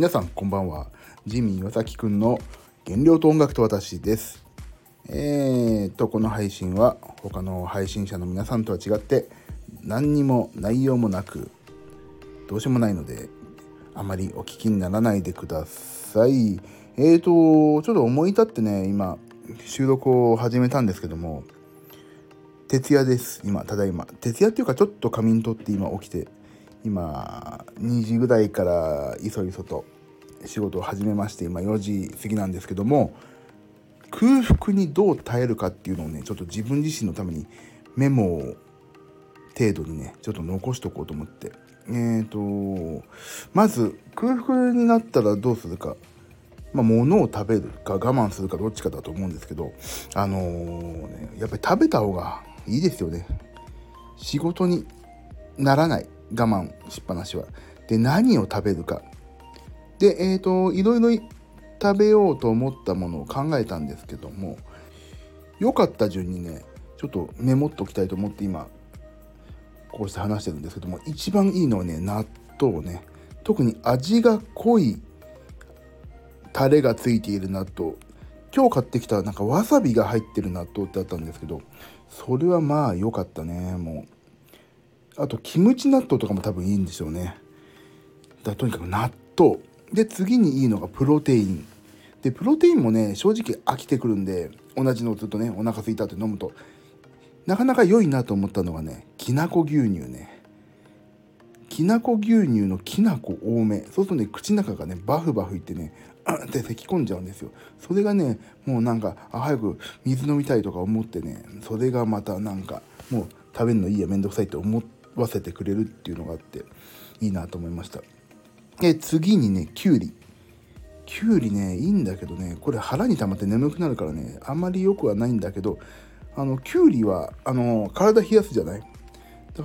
皆さんこんばんは。ジミー岩崎くんの原料と音楽と私です。えーとこの配信は他の配信者の皆さんとは違って何にも内容もなくどうしようもないのであまりお聞きにならないでください。えーとちょっと思い立ってね今収録を始めたんですけども徹夜です。今ただいま。徹夜っていうかちょっと仮眠取って今起きて今2時ぐらいからいそいそと仕事を始めまして今4時過ぎなんですけども空腹にどう耐えるかっていうのをねちょっと自分自身のためにメモを程度にねちょっと残しとこうと思ってえーとまず空腹になったらどうするかまあ、物を食べるか我慢するかどっちかだと思うんですけどあのー、ねやっぱり食べた方がいいですよね仕事にならない我慢しっぱなしは。で何を食べるか。でえっ、ー、といろいろ食べようと思ったものを考えたんですけども良かった順にねちょっとメモっときたいと思って今こうして話してるんですけども一番いいのはね納豆ね特に味が濃いタレがついている納豆。今日買ってきたなんかわさびが入ってる納豆ってあったんですけどそれはまあ良かったねもう。あとキムチ納豆とかも多分いいんでしょうね。だとにかく納豆。で次にいいのがプロテイン。でプロテインもね正直飽きてくるんで同じのをずっとねお腹空いたって飲むと。なかなか良いなと思ったのがねきなこ牛乳ね。きなこ牛乳のきなこ多め。そうするとね口の中がねバフバフいってねあって咳き込んじゃうんですよ。それがねもうなんかあ早く水飲みたいとか思ってねそれがまたなんかもう食べるのいいやめんどくさいって思わせてくれるっていうのがあっていいなと思いました。で次にねきゅうりきゅうりねいいんだけどねこれ腹に溜まって眠くなるからねあんまり良くはないんだけどあのきゅうりはあの体冷やすじゃない？だ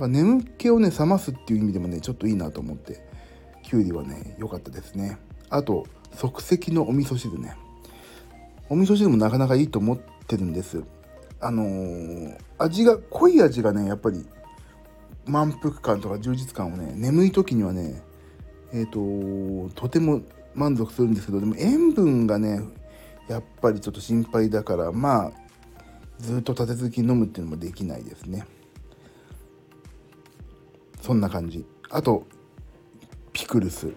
から眠気をね冷ますっていう意味でもねちょっといいなと思ってきゅうりはね良かったですね。あと即席のお味噌汁ね。お味噌汁もなかなかいいと思ってるんです。あのー、味が濃い味がねやっぱり満腹感とか充実感をね眠い時にはねえっ、ー、ととても満足するんですけどでも塩分がねやっぱりちょっと心配だからまあずっと立て続きに飲むっていうのもできないですね。そんな感じ。あとピクルス。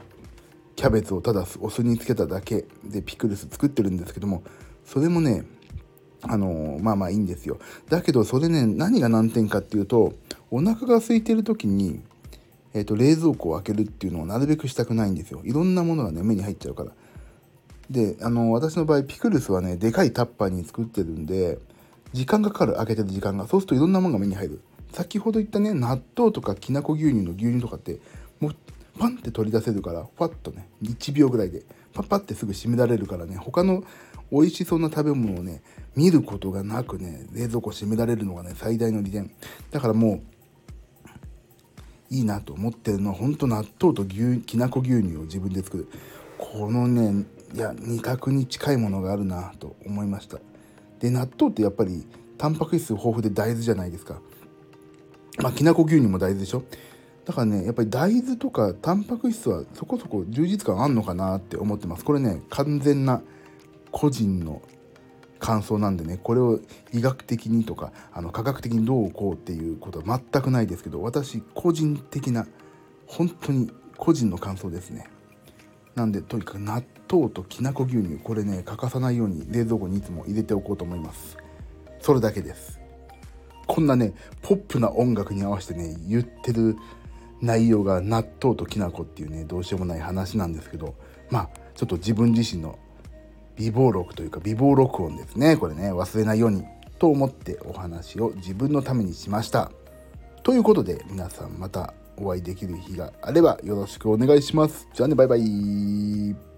キャベツをただお酢につけただけ。でピクルス作ってるんですけどもそれもねあのまあまあいいんですよ。だけどそれね何が難点かっていうとお腹が空いてる時に、えーと、冷蔵庫を開けるっていうのをなるべくしたくないんですよ。いろんなものがね目に入っちゃうから。であの私の場合ピクルスはねでかいタッパーに作ってるんで時間がかかる。開けてる時間が。そうするといろんなものが目に入る。先ほど言ったね納豆とかきなこ牛乳の牛乳とかってもうパンって取り出せるからファッとね1秒ぐらいでパッパってすぐ閉められるからね他の美味しそうな食べ物をね見ることがなくね冷蔵庫閉められるのがね最大の利点。だからもういいなと思ってるのは本当納豆と牛きなこ牛乳を自分で作る。このねいや味覚に近いものがあるなと思いました。で納豆ってやっぱりタンパク質豊富で大豆じゃないですか。まあきなこ牛乳も大豆でしょ。だからねやっぱり大豆とかタンパク質はそこそこ充実感あんのかなって思ってます。これね完全な個人の感想なんでねこれを医学的にとかあの科学的にどうこうっていうことは全くないですけど私個人的な本当に個人の感想ですね。なんでとにかく納豆ときなこ牛乳これね欠かさないように冷蔵庫にいつも入れておこうと思います。それだけです。こんなねポップな音楽に合わせてね言ってる内容が納豆ときな粉っていうねどうしようもない話なんですけどまあちょっと自分自身の微暴録というか微暴録音ですね。これね忘れないようにと思ってお話を自分のためにしました。ということで皆さんまたお会いできる日があればよろしくお願いします。じゃあねバイバイ。